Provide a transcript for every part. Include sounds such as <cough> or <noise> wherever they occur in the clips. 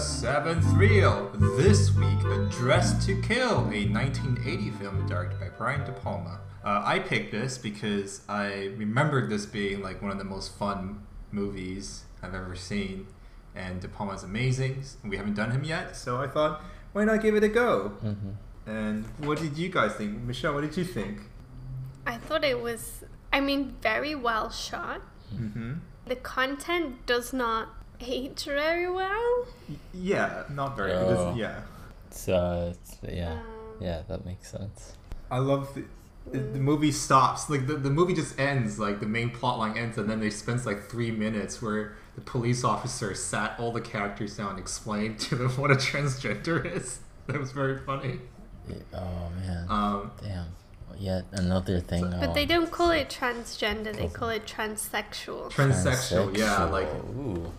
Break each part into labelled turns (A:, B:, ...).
A: seventh reel. This week, Dressed to Kill, a 1980 film directed by Brian De Palma. Uh, I picked this because I remembered this being like one of the most fun movies I've ever seen, and De Palma's amazing. We haven't done him yet, so I thought, why not give it a go?
B: Mm-hmm.
A: And what did you guys think, Michelle? What did you think?
C: I thought it was, I mean, very well shot.
A: Mm-hmm.
C: The content does not age very well.
A: Yeah, not very.
B: Oh.
A: It yeah,
B: So uh, it's, yeah,
C: Um,
B: yeah, that makes sense.
A: I love the, the, the movie stops like the, the movie just ends like the main plot line ends and then they spends like three minutes where the police officer sat all the characters down and explained to them <laughs> what a transgender is. That was very funny.
B: Oh man,
A: Um,
B: damn. Yet another thing. I
C: But they don't call it transgender, they call it transsexual.
A: transsexual, yeah, like
B: Ooh,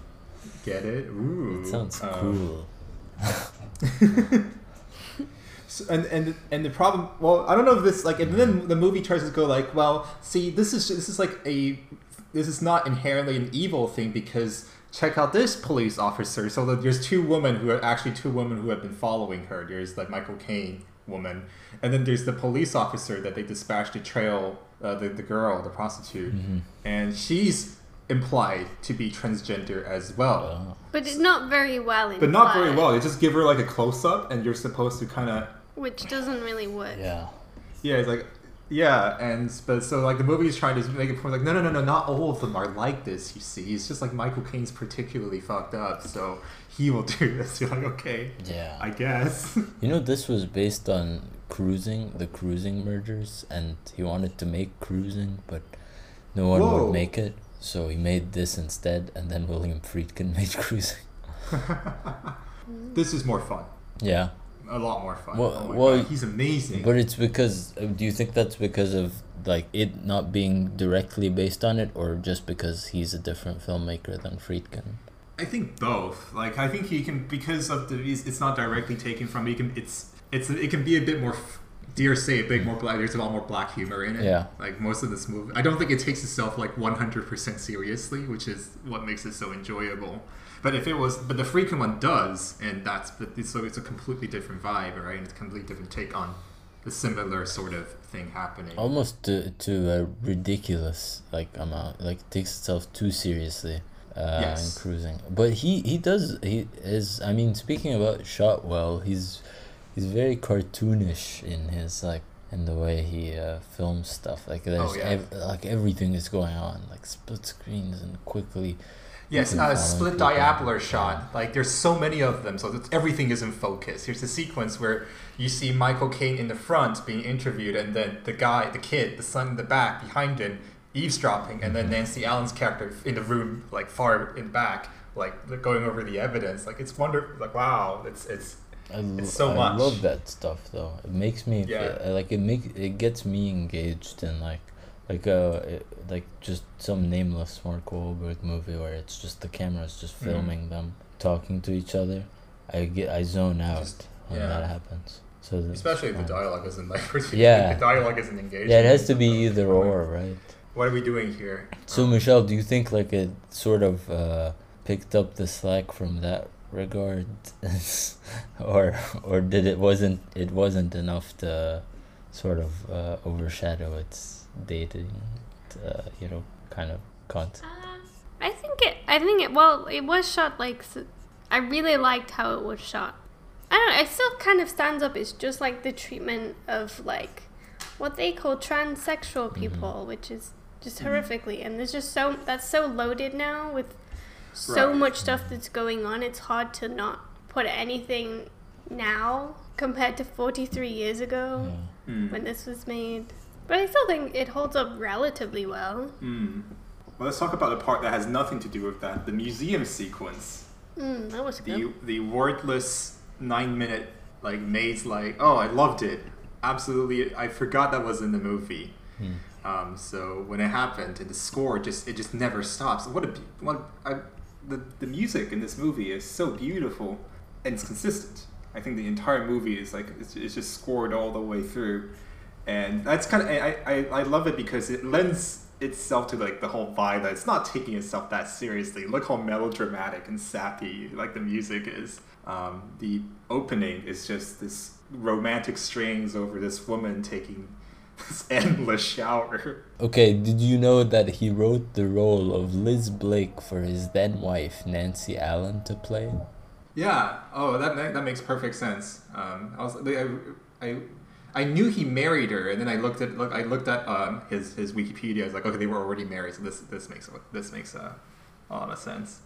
A: get it? Ooh,
B: it sounds
A: Um,
B: cool. <laughs>
A: So, and and and the problem, well, I don't know if this like, and then the movie tries to go like, well, see, this is this is like a, this is not inherently an evil thing because check out this police officer. So that there's two women who are actually two women who have been following her. There's like Michael Caine woman, and then there's the police officer that they dispatched to trail uh, the the girl, the prostitute,
B: Mm-hmm.
A: and she's implied to be transgender as well.
B: Oh.
C: But it's not very well implied.
A: But not very well. They just give her like a close up, and you're supposed to kind of
C: Which doesn't really work.
B: Yeah.
A: Yeah, it's like, yeah, and but so like the movie is trying to make a point like, no, no, no, no, not all of them are like this. You see, it's just like Michael Caine's particularly fucked up, so he will do <laughs> this. You're like, okay,
B: Yeah.
A: I guess.
B: You know, this was based on cruising, the cruising mergers, and he wanted to make cruising, but no one
A: Whoa.
B: would make it, so he made this instead, and then William Friedkin <laughs> made cruising. <laughs>
A: this is more fun,
B: Yeah,
A: a lot more fun.
B: Well-
A: oh
B: well,
A: God, he's amazing.
B: but it's because. uh, Do you think that's because of like it not being directly based on it, or just because he's a different filmmaker than Friedkin?
A: I think both. Like I think he can because of the it's it's not directly taken from. He can it's it's it can be a bit more. f- Dare say a bit more black. There's a lot more black humor in it.
B: Yeah.
A: Like most of this movie, I don't think it takes itself like 100% seriously, which is what makes it so enjoyable. But if it was, but the Friedkin one does, and that's but it's, so it's a completely different vibe, right? And it's a completely different take on the similar sort of thing happening.
B: Almost to to a ridiculous like amount. Like takes itself too seriously. Uh,
A: Yes.
B: in cruising, but he he does he is. I mean, speaking about shot well, he's he's very cartoonish in his like in the way he uh, films stuff. Like there's
A: Oh, yeah.
B: ev- like everything is going on, like split screens and quickly.
A: Yes,
B: a
A: uh, split
B: people.
A: diopter shot. Like there's so many of them, so everything is in focus. Here's a sequence where you see Michael Caine in the front being interviewed, and then the guy, the kid, the son in the back behind him eavesdropping, and then
B: Mm-hmm.
A: Nancy Allen's character in the room, like far in back, like going over the evidence. Like it's wonderful. Like wow, it's it's
B: I, l-
A: It's so
B: I
A: much.
B: love that stuff though. It makes me
A: Yeah.
B: feel, like it make it gets me engaged in like like uh it- like just some nameless Mark Wahlberg movie where it's just the camera's just
A: Mhm.
B: filming them talking to each other. I get I zone out
A: Just-
B: when
A: yeah.
B: that happens. So
A: especially if the dialogue isn't like <laughs>
B: Yeah.
A: the dialogue isn't engaging.
B: Yeah, it has to be either or, right?
A: What are we doing here?
B: So
A: Um,
B: Michelle, do you think like it sort of uh, picked up the slack from that regard, <laughs> or or did it wasn't it wasn't enough to sort of uh, overshadow its dating, uh, you know, kind of content?
C: Uh, I think it. I think it. Well, it was shot like. i really liked how it was shot. I don't know. It still kind of stands up. It's just like the treatment of like what they call transsexual people, which is just horrifically. And there's just so that's so loaded now with so
A: Right.
C: much stuff that's going on. It's hard to not put anything now compared to 43 years ago
B: Yeah.
A: mm.
C: when this was made. But I still think it holds up relatively well.
A: Mm. Well, let's talk about the part that has nothing to do with that. The museum sequence.
C: Mm, that was good.
A: The the wordless nine minute like maid's like, oh, I loved it. Absolutely, I forgot that was in the movie.
B: Hmm.
A: Um, so when it happened, and the score just it just never stops. What a what I, the the music in this movie is so beautiful and it's consistent. I think the entire movie is like it's, it's just scored all the way through, and that's kind of I, I I love it because it lends itself to like the whole vibe that it's not taking itself that seriously. Look how melodramatic and sappy like the music is. Um, the opening is just this romantic strings over this woman taking <laughs> this endless shower.
B: Okay, did you know that he wrote the role of Liz Blake for his then wife Nancy Allen to play?
A: Yeah. Oh, that ma- that makes perfect sense. Um, I was I, I I knew he married her, and then I looked at look I looked at um, his his Wikipedia. I was like, okay, they were already married, so this this makes this makes uh, a lot of sense.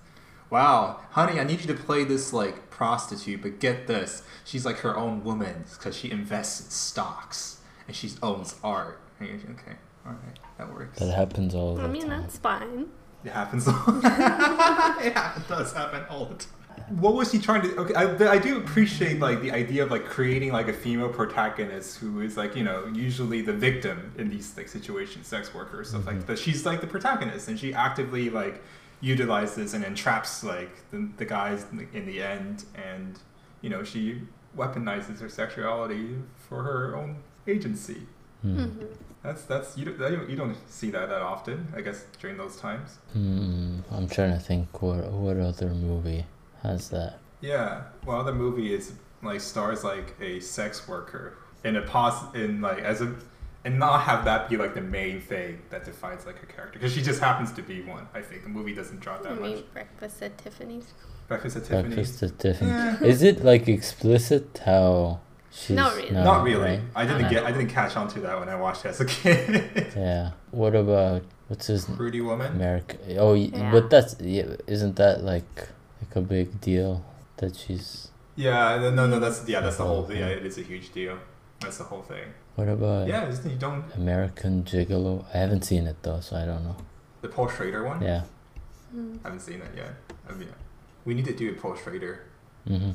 A: Wow, honey, I need you to play this like prostitute, but get this, she's like her own woman because she invests in stocks and she owns art. Okay, all right, that works.
B: That happens all the time.
C: I mean,
B: time.
C: that's fine.
A: It happens. All. Yeah, <laughs> it does happen all the time. What was he trying to? Okay, I, I do appreciate like the idea of like creating like a female protagonist who is like you know usually the victim in these like situations, sex workers stuff like mm-hmm. that. She's like the protagonist, and she actively like utilizes and entraps like the, the guys in the end, and you know she weaponizes her sexuality for her own agency.
B: Hmm.
C: Mhm.
A: That's that's you don't, you don't see that that often, I guess, during those times.
B: Hmm, I'm trying to think what what other movie has that.
A: Yeah, well, the movie is like stars like a sex worker in a pos in like as a and not have that be like the main thing that defines like her character because she just happens to be one. I think the movie doesn't draw that
C: mean,
A: much.
C: breakfast at Tiffany's.
A: Breakfast at Tiffany's.
B: Breakfast at Tiffany.
A: Yeah.
B: Is it like explicit how she's
C: Not really.
B: no,
A: Not really.
B: right?
A: I didn't
C: Not
A: get. I didn't catch on to that when I watched it as a kid. <laughs>
B: Yeah. What about what's his
A: Pretty Woman.
B: America? Oh, y
C: Yeah.
B: but that's yeah, isn't that like like a big deal that she's.
A: Yeah, no, no, no, that's yeah, that's the whole.
B: thing.
A: Yeah, it is a huge deal. That's the whole thing.
B: What about
A: Yeah, isn't you don't
B: American Gigolo? I haven't seen it though, so I don't know.
A: the Paul Schrader one.
B: Yeah.
C: Mm.
A: haven't seen it yet. I mean, we need to do a Paul Schrader.
B: hmm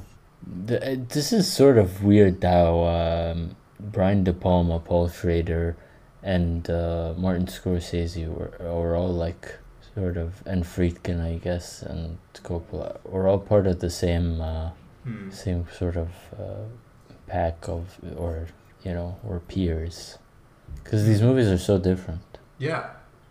B: The, uh, this is sort of weird how um, Brian De Palma, Paul Schrader, and uh, Martin Scorsese were, were all like sort of, and Friedkin, I guess, and Coppola, were all part of the same uh,
A: Hmm.
B: same sort of uh, pack of, or you know, or peers, because these movies are so different.
A: Yeah,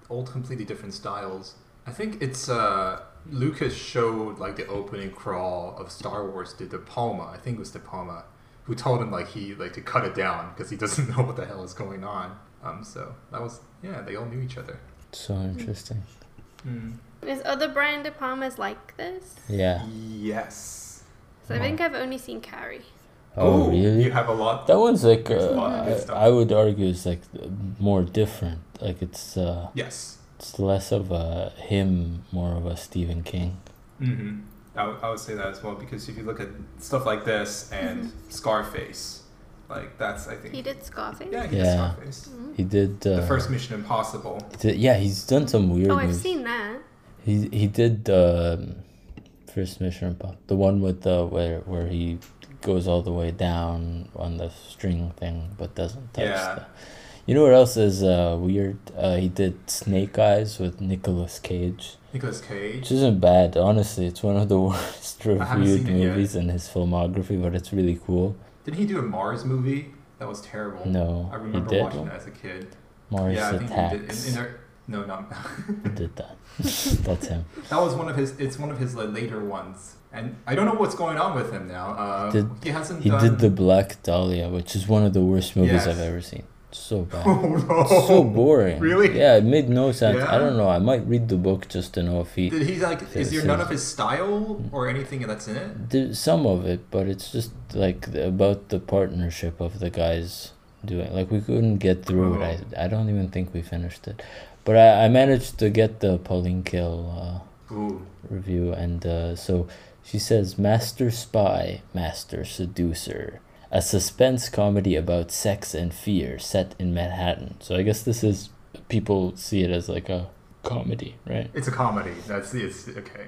A: all completely different styles. I think it's uh Lucas showed like the opening crawl of Star Wars to De Palma. I think it was De Palma who told him like he like to cut it down because he <laughs> doesn't know what the hell is going on. Um, so that was yeah, they all knew each other.
B: So interesting.
A: Hmm.
C: Is other Brian De Palmas like this?
B: Yeah.
A: Yes.
C: So I think I've only seen Carrie.
B: Oh,
A: Ooh,
B: really?
A: You have a lot.
B: That one's like
A: There's a lot
B: uh. I, I would argue is like more different. Like it's uh
A: Yes.
B: It's less of a him, more of a Stephen King.
A: Mm-hmm. I, would- I would say that as well because if you look at stuff like this and Scarface, like that's I think
C: He did Scarface.
A: yeah, he did Scarface.
C: Mm.
B: He did uh,
A: The first Mission Impossible.
B: he did- yeah, he's done some weird
C: Oh, I've
B: movies.
C: seen that.
B: He he did um, first Mission Impossible, the one with the where where he goes all the way down on the string thing, but doesn't touch.
A: Yeah.
B: The, you know what else is uh, weird? Uh, he did Snake Eyes with Nicolas Cage.
A: Nicolas Cage.
B: Which isn't bad, honestly. It's one of the <laughs> worst reviewed
A: seen it yet.
B: movies in his filmography, but it's really cool.
A: Didn't he do a Mars movie? That was terrible.
B: No,
A: I
B: he
A: remember
B: did
A: watching that as a kid.
B: Mars
A: yeah, I think
B: Attacks.
A: he did. In, in there, no, no. <laughs>
B: He did that. <laughs> That's him.
A: that was one of his. It's one of his like, later ones, and I don't know what's going on with him now. Uh,
B: Did-
A: he hasn't.
B: He
A: done...
B: did the Black Dahlia, which is one of the worst movies
A: Yes.
B: I've ever seen. So <laughs> bad.
A: Oh no!
B: So boring.
A: Really?
B: Yeah, it made no sense.
A: Yeah?
B: I don't know. I might read the book just to know if he
A: Did he like? Is there none of his style or anything that's in it?
B: some of it, but it's just like about the partnership of the guys doing. Like we couldn't get through
A: Oh.
B: it. I I don't even think we finished it, but I I managed to get the Pauline Kael. Uh, review and uh, so she says master spy master seducer a suspense comedy about sex and fear set in manhattan. So i guess this is people see it as like a comedy right?
A: It's a comedy. That's it's okay.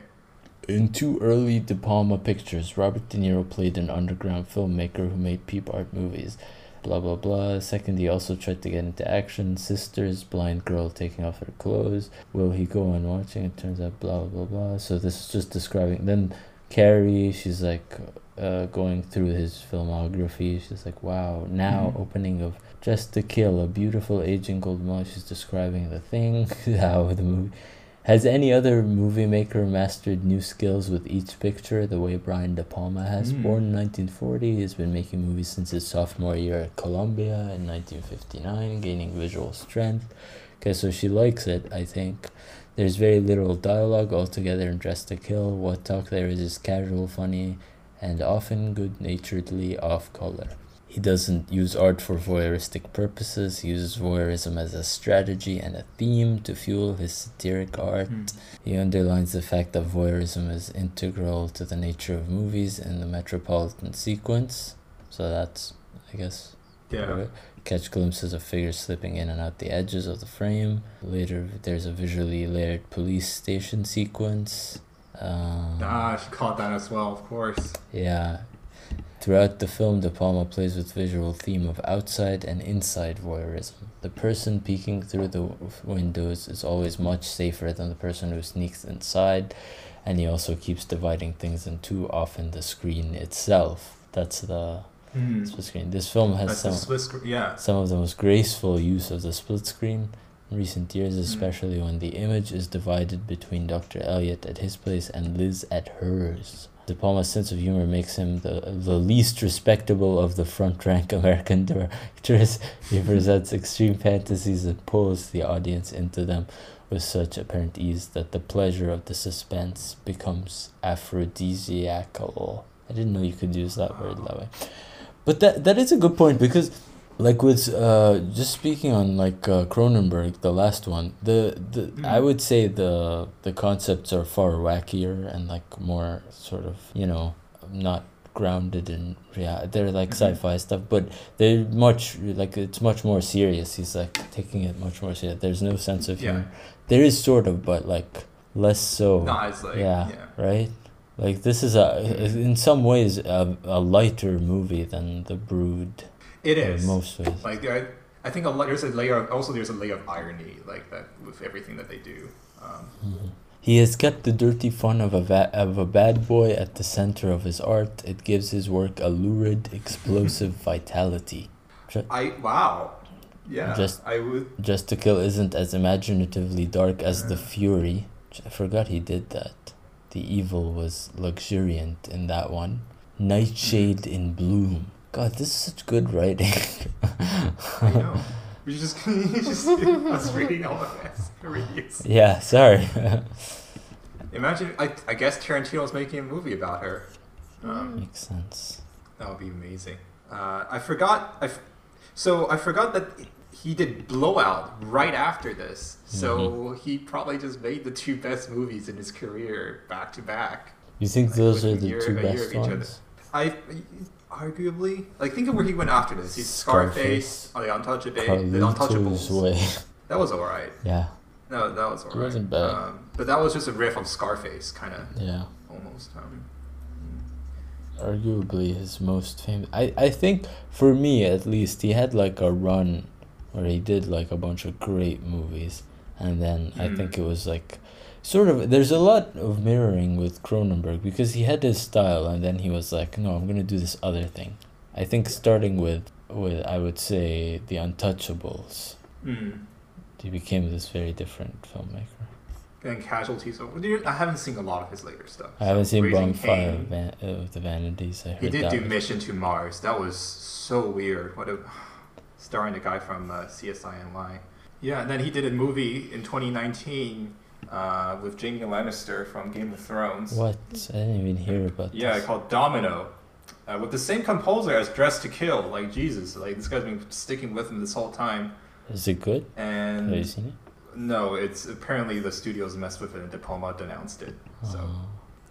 B: in two early de palma pictures robert de niro played an underground filmmaker who made peep art movies. Blah blah blah. Second he also tried to get into action. Sisters blind girl taking off her clothes. Will he go on watching? It turns out blah blah blah. So this is just describing then carrie she's like uh, going through his filmography she's like wow now
A: Mhm.
B: opening of Dressed to Kill, a beautiful aging gold model. She's describing the thing, <laughs> how the movie. Has any other movie maker mastered new skills with each picture the way Brian De Palma has?
A: Mm.
B: Born in 1940, he's been making movies since his sophomore year at Columbia in 1959, gaining visual strength. Okay, so she likes it, I think. There's very little dialogue altogether in Dressed to Kill. What talk there is is casual, funny, and often good naturedly off color. He doesn't use art for voyeuristic purposes, he uses voyeurism as a strategy and a theme to fuel his satiric art.
A: Hmm.
B: He underlines the fact that voyeurism is integral to the nature of movies in the metropolitan sequence. So that's, I guess,
A: Yeah.
B: Catch glimpses of figures slipping in and out the edges of the frame. Later, there's a visually layered police station sequence. Um,
A: Ah, she caught that as well, of course.
B: yeah. Throughout the film, De Palma plays with visual theme of outside and inside voyeurism. The person peeking through the windows is always much safer than the person who sneaks inside, and he also keeps dividing things in two, often the screen itself. That's the
A: Hmm.
B: split screen. This film has
A: That's
B: some.
A: Yeah.
B: some of the most graceful use of the split screen in recent years,
A: Mm.
B: especially when the image is divided between Dr. Elliot at his place and Liz at hers. De Palma's sense of humor makes him the, the least respectable of the front rank <laughs> American directors. He presents extreme fantasies and pulls the audience into them with such apparent ease that the pleasure of the suspense becomes aphrodisiacal. I didn't know you could use that word that way. But that that is a good point because like with uh just speaking on like uh, Cronenberg the last one the the I
A: Mm.
B: would say the the concepts are far wackier and like more sort of you know not grounded in reality they're like
A: Mhm.
B: sci-fi stuff but they're much like it's much more serious he's like taking it much more serious there's no sense of
A: Yeah.
B: humor there is sort of but like less so
A: like.
B: yeah,
A: Yeah.
B: right like this is a in some ways a, a lighter movie than the brood
A: It is.
B: most ways
A: Like I, I think a lot, there's a layer of also there's a layer of irony like that with everything that they do. Um,
B: Mhm. He has kept the dirty fun of a va- of a bad boy at the center of his art. It gives his work a lurid, explosive vitality.
A: I wow. Yeah.
B: Just-
A: I would.
B: Dressed to Kill isn't as imaginatively dark as The Fury. I forgot he did that. The evil was luxuriant in that one. Nightshade in bloom. God, this is such good writing.
A: I know. You just, <laughs> you just was reading all of this reviews.
B: yeah, sorry.
A: Imagine, I, I guess Tarantino's making a movie about her. Um,
B: Makes sense.
A: That would be amazing. Uh, I forgot. I f- so I forgot that he did Blowout right after this. So
B: Mm-hmm.
A: he probably just made the two best movies in his career back to back.
B: You think
A: Like,
B: those are the
A: year-
B: two best
A: of each other.
B: ones?
A: I arguably like think of where he went after this. He's Scarface,
B: Scarface.
A: the Untouchable, the Untouchables.
B: Way.
A: That was alright.
B: Yeah,
A: No, that was alright.
B: wasn't bad.
A: Um, but that was just a riff on Scarface, kind of
B: yeah.
A: almost. Um,
B: Arguably his most famous. I, I think, for me at least, he had like a run where he did like a bunch of great movies. And then I
A: Mm.
B: think it was like sort of there's a lot of mirroring with Cronenberg because he had his style and then he was like, no, I'm gonna do this other thing. I think starting with with I would say the Untouchables,
A: mm.
B: he became this very different filmmaker.
A: And Casualties. I haven't seen a lot of his later stuff.
B: I haven't
A: So
B: seen
A: Raising
B: Bonfire of, Van- of the Vanities. I heard
A: He did do Mission to Mars. That was so weird. What a <sighs> starring the guy from uh, CSI NY. Yeah, and then he did a movie in 2019 uh, with Jamie Lannister from Game of Thrones.
B: What? I didn't even hear about
A: Yeah,
B: this.
A: called Domino. Uh, with the same composer as Dressed to Kill, like Jesus, like this guy's been sticking with him this whole time.
B: Is it good? Have you
A: And
B: seen it?
A: no, it's apparently the studios messed with it and De Palma denounced it. So
B: Oh.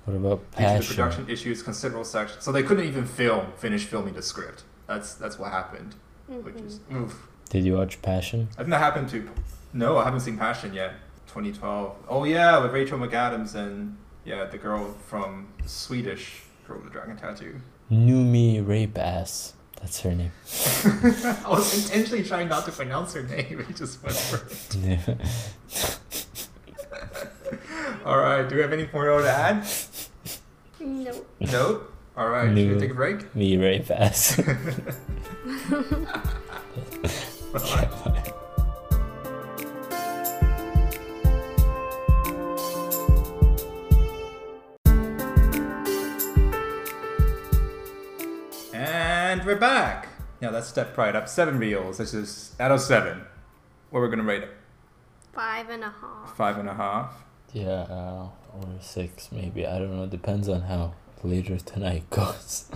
B: What about
A: due to the
B: Passion?
A: production issues, considerable section, so they couldn't even film, finish filming the script. That's that's what happened, which is oof.
B: Did you watch Passion?
A: I think that happened to. No, I haven't seen Passion yet. 2012. Oh yeah, with Rachel McAdams and yeah, the girl from Swedish girl with the dragon tattoo.
B: Noomi Rapace. That's her name. <laughs>
A: I was <laughs> intentionally trying not to pronounce her name. It just went for it. <laughs> All right. Do we have any more to add?
C: No.
A: No. All right. Should we take a break?
B: Me Rape Ass.
A: Bye-bye. And we're back. Now let's step right up. Seven reels. This is out of seven. What we're gonna rate it?
C: Five and a half.
A: Five and a half.
B: Yeah, uh, or six maybe. I don't know. It Depends on how later tonight goes.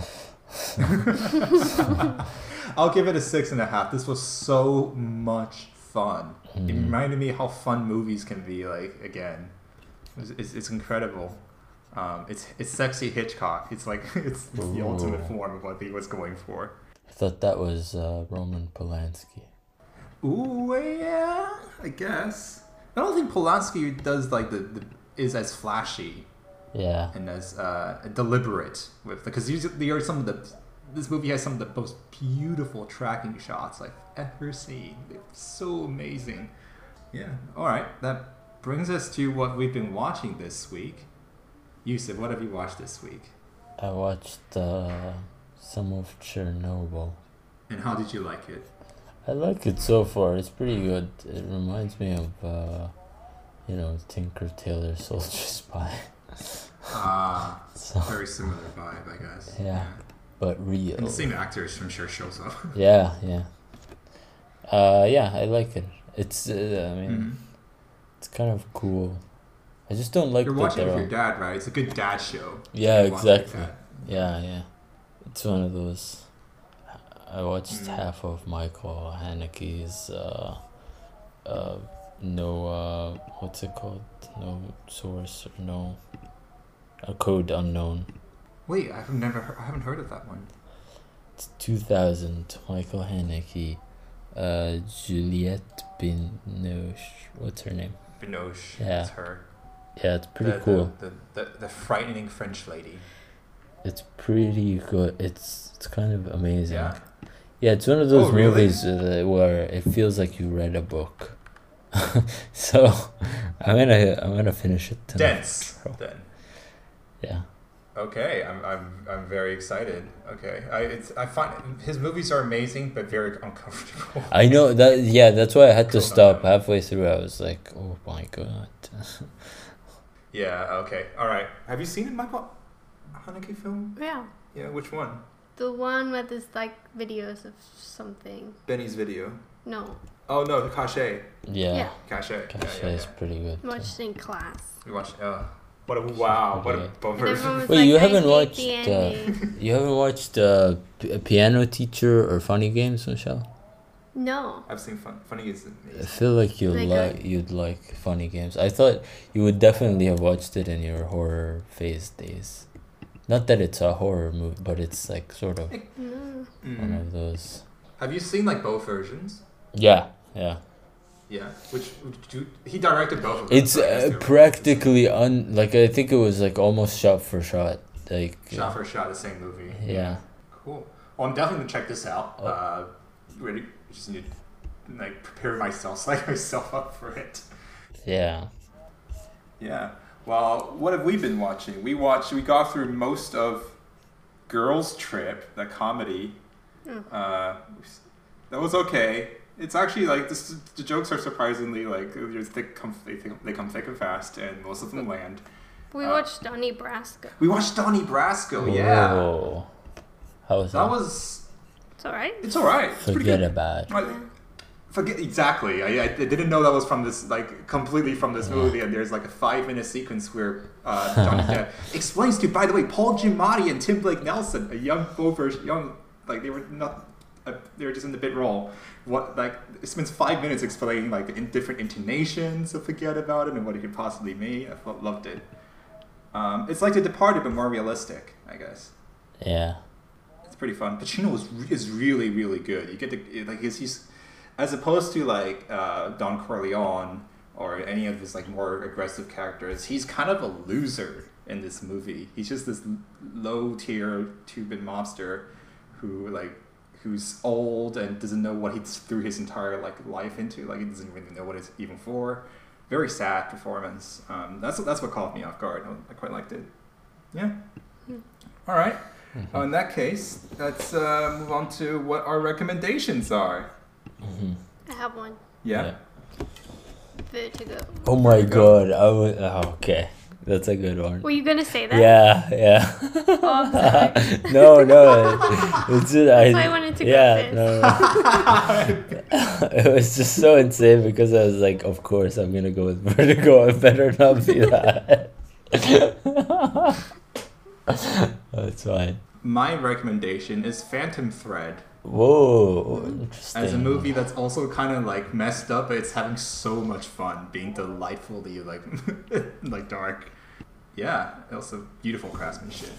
B: <laughs>
A: I'll give it a six and a half. This was so much fun. It
B: Mm.
A: reminded me how fun movies can be. Like again, it's, it's, it's incredible. Um, it's it's sexy Hitchcock. It's like it's, <laughs> it's the ultimate form of what he was going for.
B: I thought that was uh, Roman Polanski.
A: Ooh yeah, I guess. I don't think Polanski does like the, the is as flashy
B: Yeah.
A: and as uh, deliberate with because there are some of the this movie has some of the most beautiful tracking shots I've ever seen. They're so amazing. Yeah. All right. That brings us to what we've been watching this week. Yusuf, what have you watched this week?
B: I watched uh, some of Chernobyl.
A: And how did you like it?
B: I like it so far. It's pretty good. It reminds me of, uh, you know, Tinker Tailor Soldier <laughs> Spy.
A: Ah, <laughs>
B: So,
A: very similar vibe, I guess.
B: Yeah. but real.
A: And the same actors, I'm sure, shows up. <laughs>
B: Yeah, yeah. Uh, yeah, I like it. It's, uh, I mean,
A: Mhm.
B: it's kind of cool. I just don't like
A: You're watching it with your dad, right? It's a good dad show.
B: Yeah,
A: You watch it with
B: exactly. Yeah, yeah. It's one of those. I watched
A: Mm.
B: half of Michael Haneke's uh, uh, no, uh, what's it called? No source or no, a code unknown.
A: Wait, I've never, heard, I haven't heard of that one.
B: It's 2000, Michael Haneke, uh, Juliette Binoche, what's her name?
A: Binoche,
B: Yeah.
A: it's her.
B: Yeah, it's pretty
A: the,
B: cool.
A: The, the, the, the frightening French lady.
B: It's pretty good. It's it's kind of amazing.
A: Yeah.
B: Yeah, it's one of those
A: Oh, really?
B: movies uh, where it feels like you read a book. <laughs> so I'm gonna I'm gonna finish it tonight.
A: Dense, then.
B: Yeah.
A: Okay, I'm, I'm, I'm very excited. Okay, I it's I find his movies are amazing, but very uncomfortable.
B: I know that. Yeah, that's why I had to
A: Cool.
B: stop halfway through. I was like, oh my god. <laughs>
A: yeah. Okay. All right. Have you seen a Michael Haneke film?
C: Yeah.
A: Yeah. Which one?
C: The one with this like videos of something.
A: Benny's video.
C: No,
A: Oh no, the Cache.
B: Yeah.
C: Yeah.
A: Cache. Yeah,
B: Cache
A: yeah,
B: is
A: yeah.
B: pretty good. too.
C: watched in class.
A: We watched. Uh, what a wow! What a bummer. <laughs>
B: Wait,
C: like,
B: you haven't watched, uh. <laughs> You haven't watched uh, P- Piano Teacher or Funny Games, Michelle?
C: No.
A: I've seen fun. Funny is
B: I feel like you
C: They
B: like
C: good?
B: you'd like Funny Games. I thought you would definitely have watched it in your horror phase days. Not that it's a horror movie, but it's like sort of
C: No.
B: one of those.
A: Have you seen like both versions?
B: Yeah, yeah.
A: Yeah. Which, which do, he directed both of them.
B: It's
A: so I guess
B: uh,
A: they're-
B: practically un like I think it was like almost shot for shot. Like
A: shot for shot the same movie.
B: yeah.
A: Cool. Well, I'm definitely gonna check this out.
B: Oh.
A: Uh, really, just need to like prepare myself, <laughs> psych myself up for it.
B: Yeah.
A: Yeah. Well, what have we been watching? We watched. We got through most of Girls Trip, the comedy.
C: Hmm.
A: Uh, that was okay. It's actually like this, the jokes are surprisingly like they come they, they come thick and fast, and most of them land.
C: We
A: Uh,
C: watched Donnie Brasco.
A: We watched Donnie Brasco. Yeah,
B: Whoa. How was that?
A: that was.
C: It's alright.
A: It's all right. It's pretty
B: Forget
A: good.
B: about it.
A: Like, forget exactly. I, I didn't know that was from this like completely from this
B: Yeah.
A: movie. And there's like a five minute sequence where uh, Johnny <laughs> Depp explains to, by the way, Paul Giamatti and Tim Blake Nelson, a young full version, young like they were not. Uh, they were just in the bit role. What like it spends five minutes explaining like the in different intonations of "Forget About It" and what it could possibly mean. I loved it. Um, it's like The Departed, but more realistic, I guess.
B: Yeah.
A: It's pretty fun. Pacino is, is really really good. You get to like he's, he's as opposed to like uh, Don Corleone or any of his like more aggressive characters. He's kind of a loser in this movie. He's just this low tier two-bit mobster who like who's old and doesn't know what he threw his entire like life into. Like he doesn't really know what it's even for. Very sad performance. Um, that's that's what caught me off guard. I quite liked it. Yeah. All right.
B: Mhm.
A: Uh, in that case, let's uh, move on to what our recommendations are.
C: I have one.
A: Yeah.
B: Yeah.
C: Vertigo.
B: Oh my
A: Vertigo.
B: god! I was oh, okay. That's a good one.
C: Were you gonna say that?
B: Yeah, yeah.
C: Oh, I'm <laughs> sorry.
B: no, no. It's just, I,
C: why I wanted to go
B: yeah,
C: first.
B: no, no. <laughs> <laughs> it was just so insane because I was like, of course I'm gonna go with Vertigo. It better not be that. <laughs> That's fine.
A: My recommendation is Phantom Thread.
B: Whoa, interesting.
A: As a movie that's also kind of like messed up, but it's having so much fun, being delightfully like <laughs> like dark. Yeah, also beautiful craftsmanship.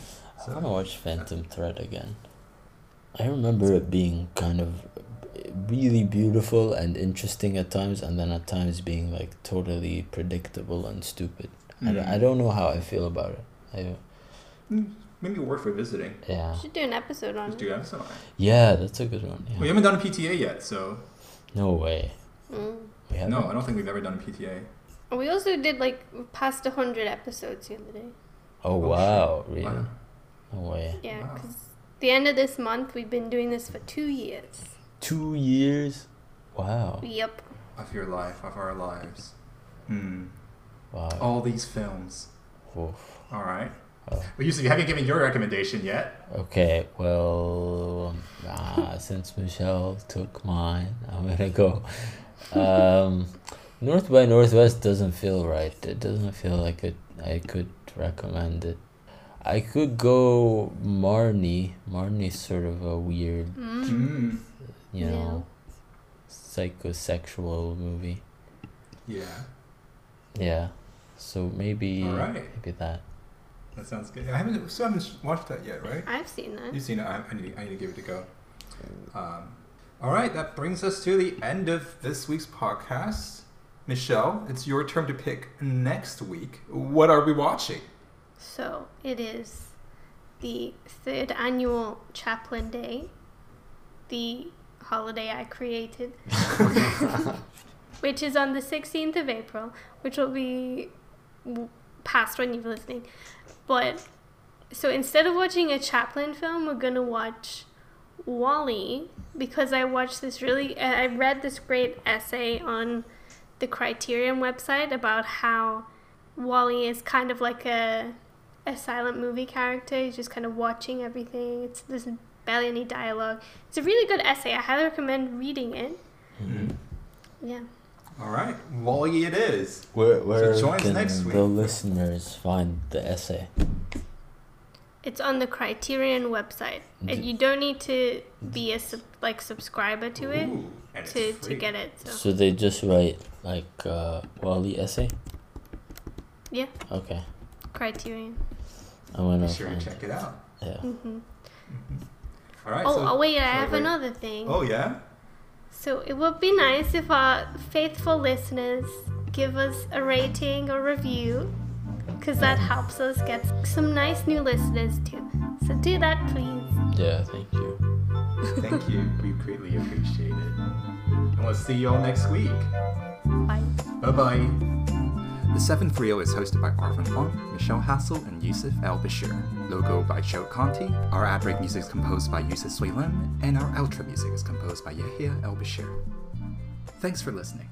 B: I want to watch Phantom Thread again. I remember it being kind of really beautiful and interesting at times, and then at times being like totally predictable and stupid. I, don't, I
A: Mm.
B: don't know how I feel about it. I,
A: Maybe worth revisiting.
B: yeah,
C: Should do an episode on
A: Just
C: it.
A: do episode on it.
B: yeah, that's a good one. Yeah.
A: We haven't done a PTA yet, so
B: No way.
C: Mm.
B: We haven't.
A: no, I don't think we've ever done a PTA.
C: We also did like past hundred episodes the other day.
B: Oh
A: Oh,
B: wow,
A: shit.
B: really?
A: Wow.
B: No way.
C: Yeah,
A: Wow.
C: because the end of this month we've been doing this for two years.
B: Two years. Wow.
C: Yep.
A: Of your life, of our lives. Hmm.
B: Wow.
A: All these films.
B: Oof.
A: All right.
B: Oh.
A: Well, Yusuf, you haven't given your recommendation yet.
B: Okay, well, ah, <laughs> since Michelle took mine, I'm gonna go. Um, North by Northwest doesn't feel right. It doesn't feel like it. I could recommend it. I could go Marnie. Marnie's sort of a weird,
C: Mm.
A: Hmm.
B: you
C: Yeah.
B: know, psychosexual movie.
A: Yeah.
B: Yeah, so maybe
A: All right.
B: maybe that.
A: That sounds good. I haven't still haven't watched that yet, right?
C: I've seen that.
A: You've seen it. I, I, need, I need to give it a go. Um, all right, that brings us to the end of this week's podcast. Michelle, it's your turn to pick next week. What are we watching?
C: So it is the third annual Chaplin Day, the holiday I created, <laughs> which is on the 16th of April, which will be w- past when you're listening. But so instead of watching a Chaplin film, we're gonna watch WALL-E because I watched this really. I I read this great essay on the Criterion website about how WALL-E is kind of like a a silent movie character. He's just kind of watching everything. It's there's barely any dialogue. It's a really good essay. I highly recommend reading it. Mm-hmm. Yeah.
A: All right, WALL-E, it is.
B: Where where
A: join us
B: can
A: next week.
B: the listeners find the essay?
C: It's on the Criterion website. And you don't need to be a sub, like subscriber to it
A: Ooh, and it's
C: to, to
A: free.
C: get it. So
B: So they just write like uh, WALL-E essay.
C: yeah,
B: Okay,
C: Criterion.
B: I'm gonna
A: Be sure to
B: find
A: check it out.
B: Yeah.
C: hmm
A: All right.
C: oh,
A: so,
C: oh wait, I
A: sorry,
C: have
A: wait.
C: another thing.
A: Oh yeah.
C: So it would be nice if our faithful listeners give us a rating or review, because that helps us get some nice new listeners too. So do that, please.
B: Yeah. Thank you.
A: Thank you. We greatly appreciate it. And we'll see you all next week.
C: Bye.
A: Bye bye. The Seventh Reel oh is hosted by Arvin Huang, Michelle Hassel, and Yusuf El Bashir. Logo by Joe Conti. Our ad break music is composed by Yusuf Sui Lim, and our outro music is composed by Yahya El Bashir. Thanks for listening.